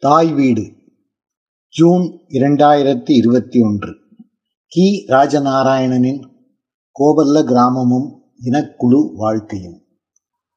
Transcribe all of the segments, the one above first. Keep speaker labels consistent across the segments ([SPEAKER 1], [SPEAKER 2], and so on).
[SPEAKER 1] தாய் வீடு. ஜூன் இரண்டாயிரத்தி இருபத்தி ஒன்று. கி. ராஜநாராயணனின் கோபல்ல கிராமமும் இனக்குழு வாழ்க்கையும்.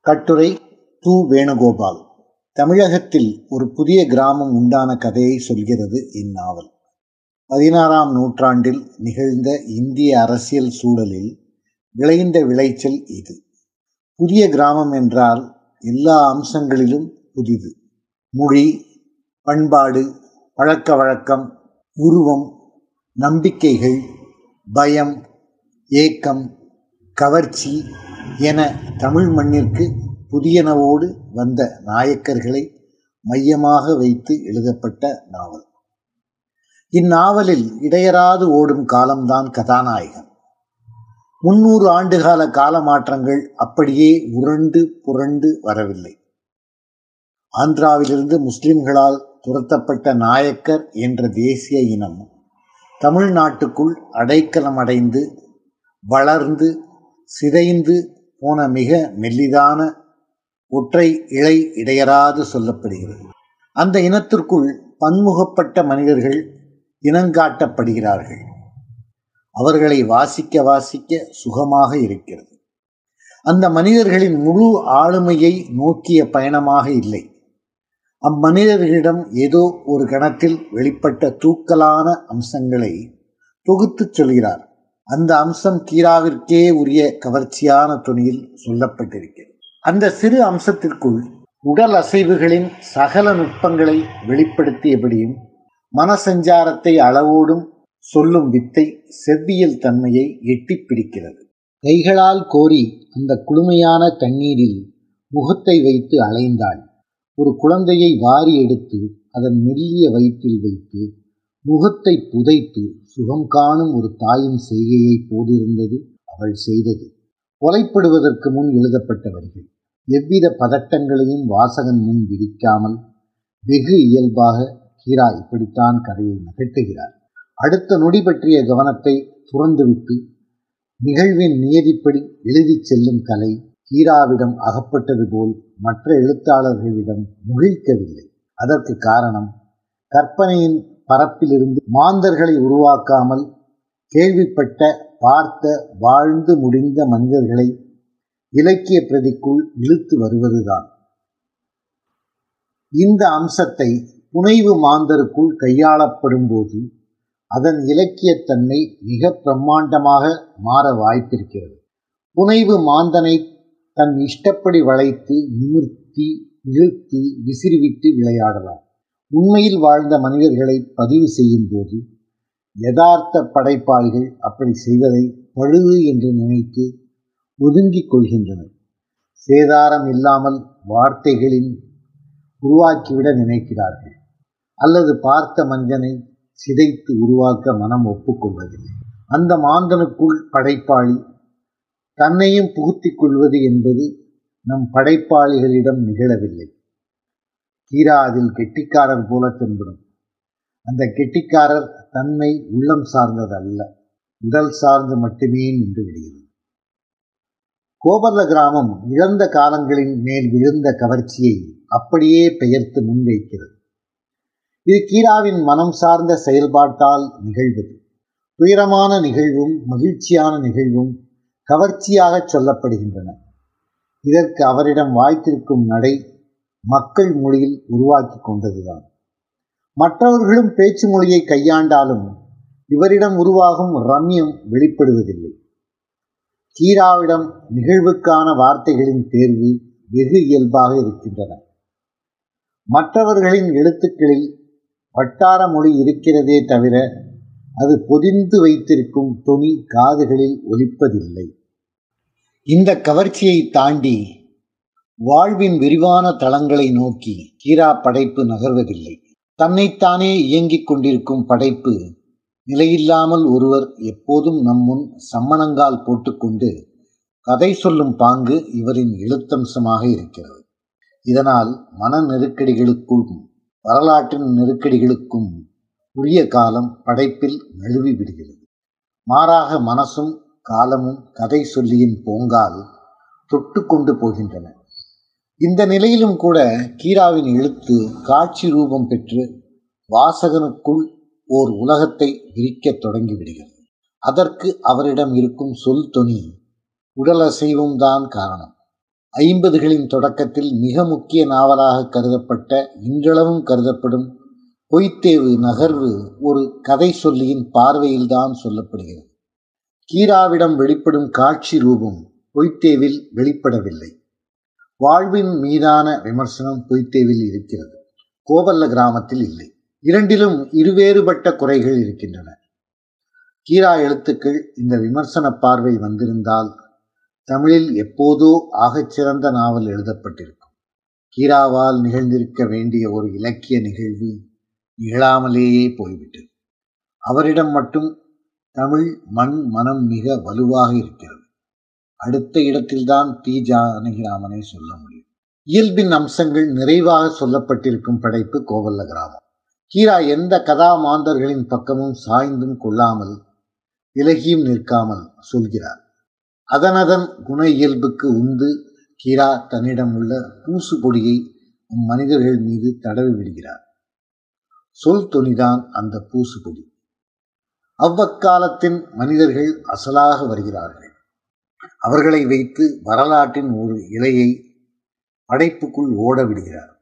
[SPEAKER 1] கட்டுரை து. வேணுகோபால். தமிழகத்தில் ஒரு புதிய கிராமம் உண்டான கதையை சொல்கிறது இந்நாவல் பதினாறாம் நூற்றாண்டில் நிகழ்ந்த இந்திய அரசியல் சூழலில் விளைந்த விளைச்சல் இது. புதிய கிராமம் என்றால் எல்லா அம்சங்களிலும் புதிது. மொழி பண்பாடு பழக்க வழக்கம் உருவம் நம்பிக்கைகள் பயம் ஏக்கம் கவர்ச்சி என தமிழ் மண்ணிற்கு புதியனவோடு வந்த நாயக்கர்களை மையமாக வைத்து எழுதப்பட்ட நாவல். இந்நாவலில் இடையராது ஓடும் காலம்தான் கதாநாயகன். முன்னூறு ஆண்டுகால காலமாற்றங்கள் அப்படியே உருண்டு புரண்டு வரவில்லை. ஆந்திராவிலிருந்து முஸ்லிம்களால் துரத்தப்பட்ட நாயக்கர் என்ற தேசிய இனம். தமிழ்நாட்டுக்குள் அடைக்கலமடைந்து வளர்ந்து சிதைந்து போன மிக மெல்லிதான ஒற்றை இழை இடையராது சொல்லப்படுகிறது. அந்த இனத்திற்குள் பன்முகப்பட்ட மனிதர்கள் இனங்காட்டப்படுகிறார்கள். அவர்களை வாசிக்க வாசிக்க சுகமாக இருக்கிறது. அந்த மனிதர்களின் முழு ஆளுமையை நோக்கிய பயணமாக இல்லை. அம்மனிதர்களிடம் ஏதோ ஒரு கணத்தில் வெளிப்பட்ட தூக்கலான அம்சங்களை தொகுத்துச் சொல்கிறார். அந்த அம்சம் கீராவிற்கே உரிய கவர்ச்சியான துணியில் சொல்லப்பட்டிருக்கிறது. அந்த சிறு அம்சத்திற்குள் உடல் அசைவுகளின் சகல நுட்பங்களை வெளிப்படுத்தியபடியும் மனசஞ்சாரத்தை அளவோடும் சொல்லும் வித்தை செவ்வியல் தன்மையை எட்டிப் பிடிக்கிறது. கைகளால் கோரி அந்த குளுமையான தண்ணீரில் முகத்தை வைத்து அலைந்தாள். ஒரு குழந்தையை வாரி எடுத்து அதன் மெல்லிய வயிற்றில் வைத்து முகத்தை புதைத்து சுகம் காணும் ஒரு தாயின் செய்கையை போலிருந்தது அவள் செய்தது. கொலைப்படுவதற்கு முன் எழுதப்பட்ட வரிகள் எவ்வித பதட்டங்களையும் வாசகன் முன் விரிக்காமல் வெகு இயல்பாக கீரா இப்படித்தான் கதையை நகட்டுகிறார் அடுத்த நொடி பற்றிய கவனத்தை துறந்துவிட்டு நிகழ்வின் நியதிப்படி எழுதிச் செல்லும் கலை கீராவிடம் அகப்பட்டது போல் மற்ற எழுத்தாளர்களிடம் முகிழ்க்கவில்லை. அதற்கு காரணம் கற்பனையின் பரப்பிலிருந்து மாந்தர்களை உருவாக்காமல் கேள்விப்பட்ட பார்த்த வாழ்ந்து முடிந்த மனிதர்களை இலக்கிய பிரதிக்குள் இழுத்து வருவதுதான். இந்த அம்சத்தை புனைவு மாந்தருக்குள் கையாளப்படும் போது அதன் இலக்கியத்தன்மை மிக பிரம்மாண்டமாக மாற வாய்ப்பிருக்கிறது. புனைவு மாந்தனை தன் இஷ்டப்படி வளைத்து நிமிர்த்தி இழுத்து விசிறிவிட்டு விளையாடலாம். உண்மையில் வாழ்ந்த மனிதர்களை பதிவு செய்யும் போது யதார்த்த படைப்பாளிகள் அப்படி செய்வதை பழுது என்று நினைத்து ஒதுங்கிக் கொள்கின்றனர். சேதாரம் இல்லாமல் வார்த்தைகளில் உருவாக்கிவிட நினைக்கிறார்கள். அல்லது பார்த்த மஞ்சனை சிதைத்து உருவாக்க மனம் ஒப்புக்கொள்வதில்லை. அந்த மாந்தனுக்குள் படைப்பாளி தன்னையும் புகுத்திக் கொள்வது என்பது நம் படைப்பாளிகளிடம் நிகழவில்லை. கீரா அதில் கெட்டிக்காரர் போல தென்படும். அந்த கெட்டிக்காரர் தன்மை உள்ளம் சார்ந்ததல்ல. உடல் சார்ந்து மட்டுமே நின்று விடுகிறது. கோபர்ல கிராமம் இழந்த காலங்களின் மேல் விழுந்த கவர்ச்சியை அப்படியே பெயர்த்து முன்வைக்கிறது. இது கீராவின் மனம் சார்ந்த செயல்பாட்டால் நிகழ்வது. துயரமான நிகழ்வும் மகிழ்ச்சியான நிகழ்வும் கவர்ச்சியாக சொல்லப்படுகின்றன. இதற்கு அவரிடம் வாய்த்திருக்கும் நடை மக்கள் மொழியில் உருவாக்கி கொண்டதுதான். மற்றவர்களும் பேச்சு மொழியை கையாண்டாலும் இவரிடம் உருவாகும் ரம்யம் வெளிப்படுவதில்லை. கீராவிடம் நிகழ்வுக்கான வார்த்தைகளின் தேர்வு வெகு இயல்பாக இருக்கின்றன. மற்றவர்களின் எழுத்துக்களில் வட்டார மொழி இருக்கிறதே தவிர அது பொதிந்து வைத்திருக்கும் துணி காதுகளில் ஒலிப்பதில்லை. இந்த கவர்ச்சியை தாண்டி வாழ்வின் விரிவான தளங்களை நோக்கி கீரா படைப்பு நகர்வதில்லை. தன்னைத்தானே இயங்கிக் கொண்டிருக்கும் படைப்பு நிலையில்லாமல் ஒருவர் எப்போதும் நம்முன் சம்மணங்கால் போட்டுக்கொண்டு கதை சொல்லும் பாங்கு இவரின் எழுத்தம்சமாக இருக்கிறது. இதனால் மன நெருக்கடிகளுக்கும் வரலாற்றின் நெருக்கடிகளுக்கும் உரிய காலம் படைப்பில் நழுவி விடுகிறது. மாறாக மனசும் காலமும் கதை சொல்லியின் போங்கால் தொட்டு கொண்டு போகின்றன. இந்த நிலையிலும் கூட கீராவின் எழுத்து காட்சி ரூபம் பெற்று வாசகனுக்குள் ஓர் உலகத்தை விரிக்கத் தொடங்கிவிடுகிறது. அதற்கு அவரிடம் இருக்கும் சொல் தொனி உடலசைவும் தான் காரணம். ஐம்பதுகளின் தொடக்கத்தில் மிக முக்கிய நாவலாக கருதப்பட்ட இன்றளவும் கருதப்படும் பொய்த்தேவு நகர்வு ஒரு கதை சொல்லியின் பார்வையில்தான் சொல்லப்படுகிறது. கீராவிடம் வெளிப்படும் காட்சி ரூபம் பொய்த்தேவில் வெளிப்படவில்லை. வாழ்வின் மீதான விமர்சனம் பொய்த்தேவில் இருக்கிறது. கோவல்ல கிராமத்தில் இல்லை. இரண்டிலும் இருவேறுபட்ட குறைகள் இருக்கின்றன. கீரா எழுத்துக்கள் இந்த விமர்சன பார்வை வந்திருந்தால் தமிழில் எப்போதோ ஆகச்சிறந்த நாவல் எழுதப்பட்டிருக்கும். கீராவால் நிகழ்ந்திருக்க வேண்டிய ஒரு இலக்கிய நிகழ்வு நிகழாமலேயே போய்விட்டது. அவரிடம் மட்டும் தமிழ் மண் மனம் மிக வலுவாக இருக்கிறது. அடுத்த இடத்தில்தான் டி. ஜானகிராமனை சொல்ல முடியும். இயல்பின் அம்சங்கள் நிறைவாக சொல்லப்பட்டிருக்கும் படைப்பு கோவல்ல கிராமம். கீரா எந்த கதாமாந்தர்களின் பக்கமும் சாய்ந்தும் கொள்ளாமல் விலகியும் நிற்காமல் சொல்கிறார். அதனதன் குண இயல்புக்கு உந்து கீரா தன்னிடம் உள்ள பூசு பொடியை மனிதர்கள் மீது தடவி விடுகிறார். சொல் தொனிதான் அந்த பூசு பொடி. அவ்வக்காலத்தின் மனிதர்கள் அசலாக வருகிறார்கள். அவர்களை வைத்து வரலாற்றின் ஒரு இலையை படைப்புக்குள் ஓட விடுகிறார்.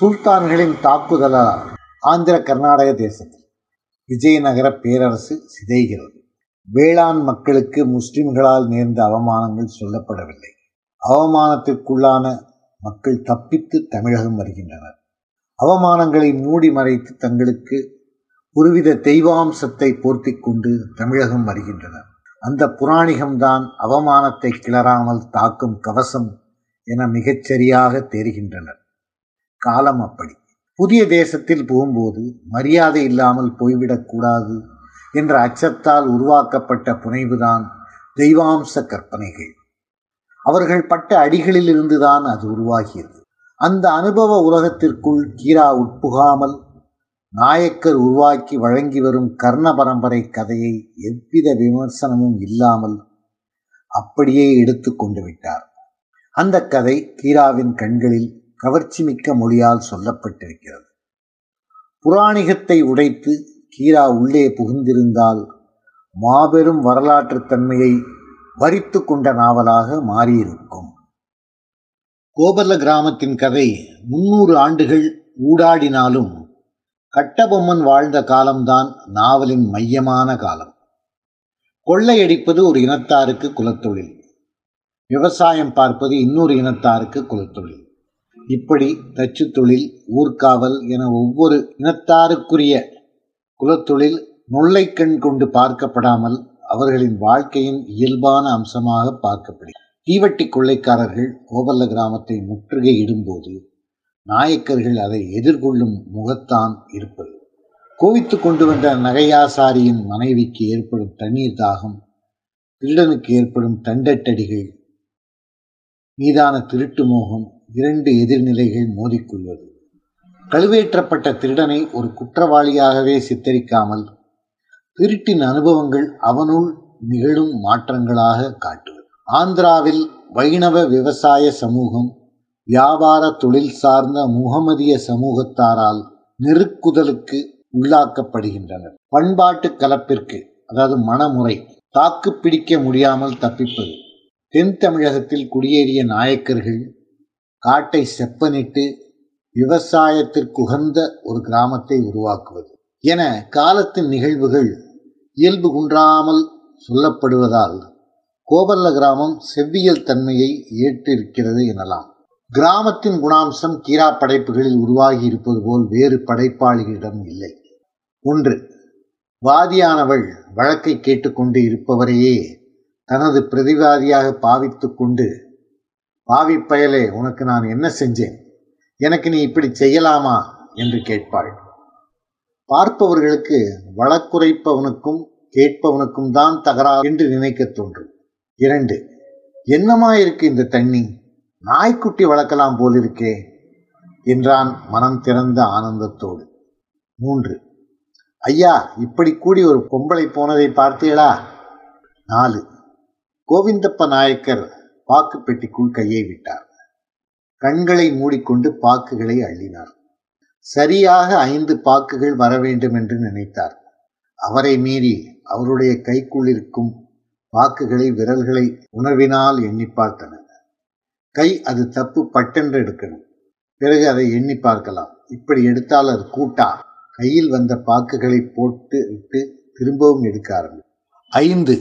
[SPEAKER 1] சுல்தான்களின் தாக்குதலால் ஆந்திர கர்நாடக தேசத்தில் விஜயநகர பேரரசு சிதைகிறது. வேளாண் மக்களுக்கு முஸ்லிம்களால் நேர்ந்த அவமானங்கள் சொல்லப்படவில்லை. அவமானத்திற்குள்ளான மக்கள் தப்பித்து தமிழகம் வருகின்றனர். அவமானங்களை மூடி மறைத்து தங்களுக்கு ஒருவித தெய்வாம்சத்தை போர்த்தி கொண்டு தமிழகம் வருகின்றனர் அந்த புராணிகம்தான் அவமானத்தை கிளறாமல் தாக்கும் கவசம் என மிகச்சரியாக தெரிகின்றனர் காலம் அப்படி. புதிய தேசத்தில் போகும்போது மரியாதை இல்லாமல் போய்விடக்கூடாது என்ற அச்சத்தால் உருவாக்கப்பட்ட புனைவுதான் தெய்வாம்ச கற்பனைகள். அவர்கள் பட்ட அடிகளில் இருந்துதான் அது உருவாகியது. அந்த அனுபவ உலகத்திற்குள் கீரா உட்புகாமல் நாயக்கர் உருவாக்கி வழங்கி வரும் கர்ண பரம்பரை கதையை எவ்வித விமர்சனமும் இல்லாமல் அப்படியே எடுத்து கொண்டு விட்டார். அந்த கதை கீராவின் கண்களில் கவர்ச்சிமிக்க மொழியால் சொல்லப்பட்டிருக்கிறது. புராணிகத்தை உடைத்து கீரா உள்ளே புகுந்திருந்தால் மாபெரும் வரலாற்று தன்மையை வரித்து கொண்ட நாவலாக மாறியிருக்கும். கோபர்ல கிராமத்தின் கதை முன்னூறு ஆண்டுகள் ஊடாடினாலும் கட்டபொம்மன் வாழ்ந்த காலம்தான் நாவலின் மையமான காலம். கொள்ளையடிப்பது ஒரு இனத்தாருக்கு குலத்தொழில். விவசாயம் பார்ப்பது இன்னொரு இனத்தாருக்கு குலத்தொழில். இப்படி தச்சு தொழில் ஊர்காவல் என ஒவ்வொரு இனத்தாருக்குரிய குலத்தொழில் நொல்லைக்கண் கொண்டு பார்க்கப்படாமல் அவர்களின் வாழ்க்கையின் இயல்பான அம்சமாக பார்க்கப்படுகிறது. தீவட்டி கொள்ளைக்காரர்கள் கோபல்ல கிராமத்தை முற்றுகையிடும்போது நாயக்கர்கள் அதை எதிர்கொள்ளும் முகத்தான் இருப்பது. கோவித்து கொண்டு வந்த நகையாசாரியின் மனைவிக்கு ஏற்படும் தண்ணீர் தாகம் திருடனுக்கு ஏற்படும் தண்டட்டடிகள் மீதான திருட்டு மோகம் இரண்டு எதிர்நிலைகள் மோதிக்கொள்வது. கழுவேற்றப்பட்ட திருடனை ஒரு குற்றவாளியாகவே சித்தரிக்காமல் திருட்டின் அனுபவங்கள் அவனுள் நிகழும் மாற்றங்களாக காட்டுவது. ஆந்திராவில் வைணவ விவசாய சமூகம் வியாபார தொழில் சார்ந்த முகமதிய சமூகத்தாரால் நெருக்குதலுக்கு உள்ளாக்கப்படுகின்றனர். பண்பாட்டு கலப்பிற்கு அதாவது மனமுறை தாக்கு பிடிக்க முடியாமல் தப்பிப்பது. தென் தமிழகத்தில் குடியேறிய நாயக்கர்கள் காட்டை செப்பனிட்டு விவசாயத்திற்குகந்த ஒரு கிராமத்தை உருவாக்குவது. என காலத்தின் நிகழ்வுகள் இயல்பு குன்றாமல் சொல்லப்படுவதால் கோபல்ல கிராமம் செவ்வியல் தன்மையை ஏற்றிருக்கிறது எனலாம். கிராமத்தின் குணாம்சம் கீரா படைப்புகளில் உருவாகி இருப்பது போல் வேறு படைப்பாளிகளிடம் இல்லை. ஒன்று வாதியானவள் வழக்கை கேட்டுக்கொண்டு இருப்பவரையே தனது பிரதிவாதியாக பாவித்து கொண்டு பாவிப்பயலே உனக்கு நான் என்ன செஞ்சேன்? எனக்கு நீ இப்படி செய்யலாமா? என்று கேட்பாள். பார்ப்பவர்களுக்கு வழக்குரைப்பவனுக்கும் கேட்பவனுக்கும் தான் தகராறு என்று நினைக்க தோன்றும். இரண்டு என்னமா இருக்கு இந்த தண்ணி? நாய்க்குட்டி வளர்க்கலாம் போலிருக்கே என்றான் மனம் திறந்த ஆனந்தத்தோடு. மூன்று. ஐயா இப்படி கூடி ஒரு பொம்பளை போனதை பார்த்தீளா நாலு. கோவிந்தப்ப நாயக்கர் பாக்கு பெட்டிக்குள் கையை விட்டார். கண்களை மூடிக்கொண்டு பாக்குகளை அள்ளினார். சரியாக ஐந்து பாக்குகள் வர வேண்டும் என்று நினைத்தார். அவரை மீறி அவருடைய கைக்குள் இருக்கும் பாக்குகளை விரல்களை உணர்வினால் எண்ணி பார்த்தனர். கை அது தப்பு பட்டென்று எடுக்கணும். பிறகு அதை எண்ணி பார்க்கலாம். இப்படி எடுத்தால் அது கூட்டா? கையில் வந்த பாக்குகளை போட்டு விட்டு திரும்பவும் எடுக்க ஆரம்பி ஐந்து.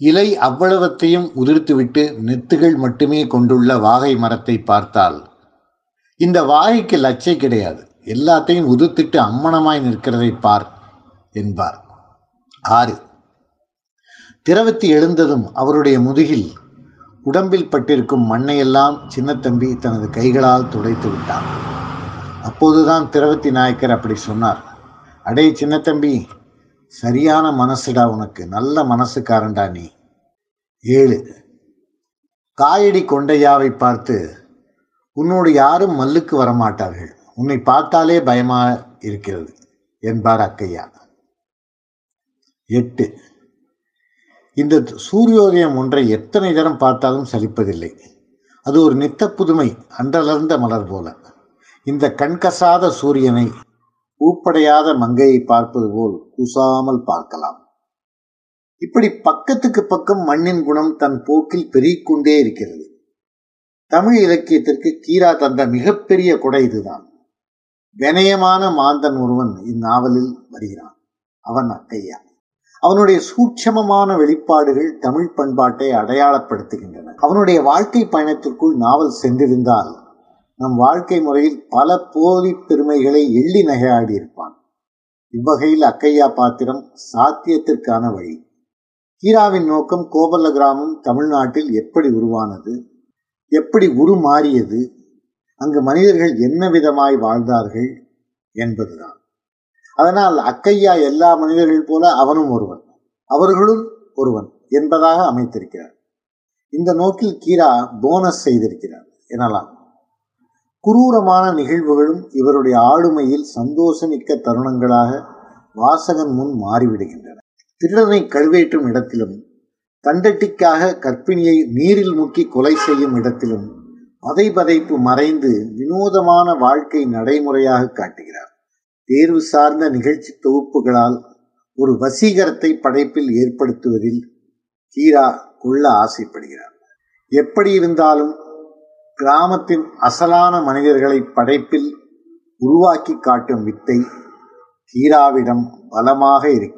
[SPEAKER 1] இலை அவ்வளவத்தையும் உதிர்த்துவிட்டு நெத்துகள் மட்டுமே கொண்டுள்ள வாகை மரத்தை பார்த்தால்? இந்த வாகைக்கு லச்சை கிடையாது. எல்லாத்தையும் உதிர்த்திட்டு அம்மணமாய் நிற்கிறதை பார் என்பார். ஆறு. திரவத்தி எழுந்ததும் அவருடைய முதுகில் உடம்பில் பட்டிருக்கும் மண்ணையெல்லாம் சின்னத்தம்பி தனது கைகளால் துடைத்து விட்டான். அப்போதுதான் திரவத்தி நாயக்கர் அப்படி சொன்னார். அடே சின்னத்தம்பி சரியான மனசுடா உனக்கு நல்ல மனசுக்காரன்டா நீ. ஏழு. காயடி கொண்டையாவை பார்த்து உன்னோடு யாரும் மல்லுக்கு வரமாட்டார்கள். உன்னை பார்த்தாலே பயமாக இருக்கிறது என்பார் அக்கையா. எட்டு. இந்த சூரியோதயம் ஒன்றை எத்தனை தரம் பார்த்தாலும் சலிப்பதில்லை. அது ஒரு நித்த புதுமை அன்றலர்ந்த மலர் போல. இந்த கண்கசாத சூரியனை ஊப்படையாத மங்கையை பார்ப்பது போல் கூசாமல் பார்க்கலாம். இப்படி பக்கத்துக்கு பக்கம் மண்ணின் குணம் தன் போக்கில் பெருகிக்கொண்டே இருக்கிறது. தமிழ் இலக்கியத்திற்கு கீரா தந்த மிகப்பெரிய கொடை இதுதான். வினயமான மாந்தன் ஒருவன் இந்நாவலில் வருகிறான். அவன் அக்கையா. அவனுடைய சூட்சமமான வெளிப்பாடுகள் தமிழ் பண்பாட்டை அடையாளப்படுத்துகின்றன. அவனுடைய வாழ்க்கை பயணத்திற்குள் நாவல் சென்றிருந்தால் நம் வாழ்க்கை முறையில் பல போலி பெருமைகளை எள்ளி நகையாடி இருப்பான். இவ்வகையில் அக்கையா பாத்திரம் சாத்தியத்திற்கான வழி. கீராவின் நோக்கம் கோபல்ல கிராமம் தமிழ்நாட்டில் எப்படி உருவானது? எப்படி உருமாறியது? அங்கு மனிதர்கள் என்ன விதமாய் வாழ்ந்தார்கள்? என்பதுதான். அதனால் அக்கையா எல்லா மனிதர்கள் போல அவனும் ஒருவன். அவர்களும் ஒருவன் என்பதாக அமைத்திருக்கிறார். இந்த நோக்கில் கீரா போனஸ் செய்திருக்கிறார் எனலாம். குரூரமான நிகழ்வுகளும் இவருடைய ஆளுமையில் சந்தோஷமிக்க தருணங்களாக வாசகன் முன் மாறிவிடுகின்றன. திருடனை கழுவேற்றும் இடத்திலும் தண்டட்டிக்காக கற்பிணியை நீரில் முக்கி கொலை செய்யும் இடத்திலும் பதை பதைப்பு மறைந்து வினோதமான வாழ்க்கை நடைமுறையாக காட்டுகிறார். தேர்வு சார்ந்த நிகழ்ச்சி தொகுப்புகளால் ஒரு வசீகரத்தை படைப்பில் ஏற்படுத்துவதில் கீரா கொள்ள ஆசைப்படுகிறார். எப்படி இருந்தாலும் கிராமத்தின் அசலான மனிதர்களை படைப்பில் உருவாக்கி காட்டும் வித்தை கீராவிடம் பலமாக இருக்கும்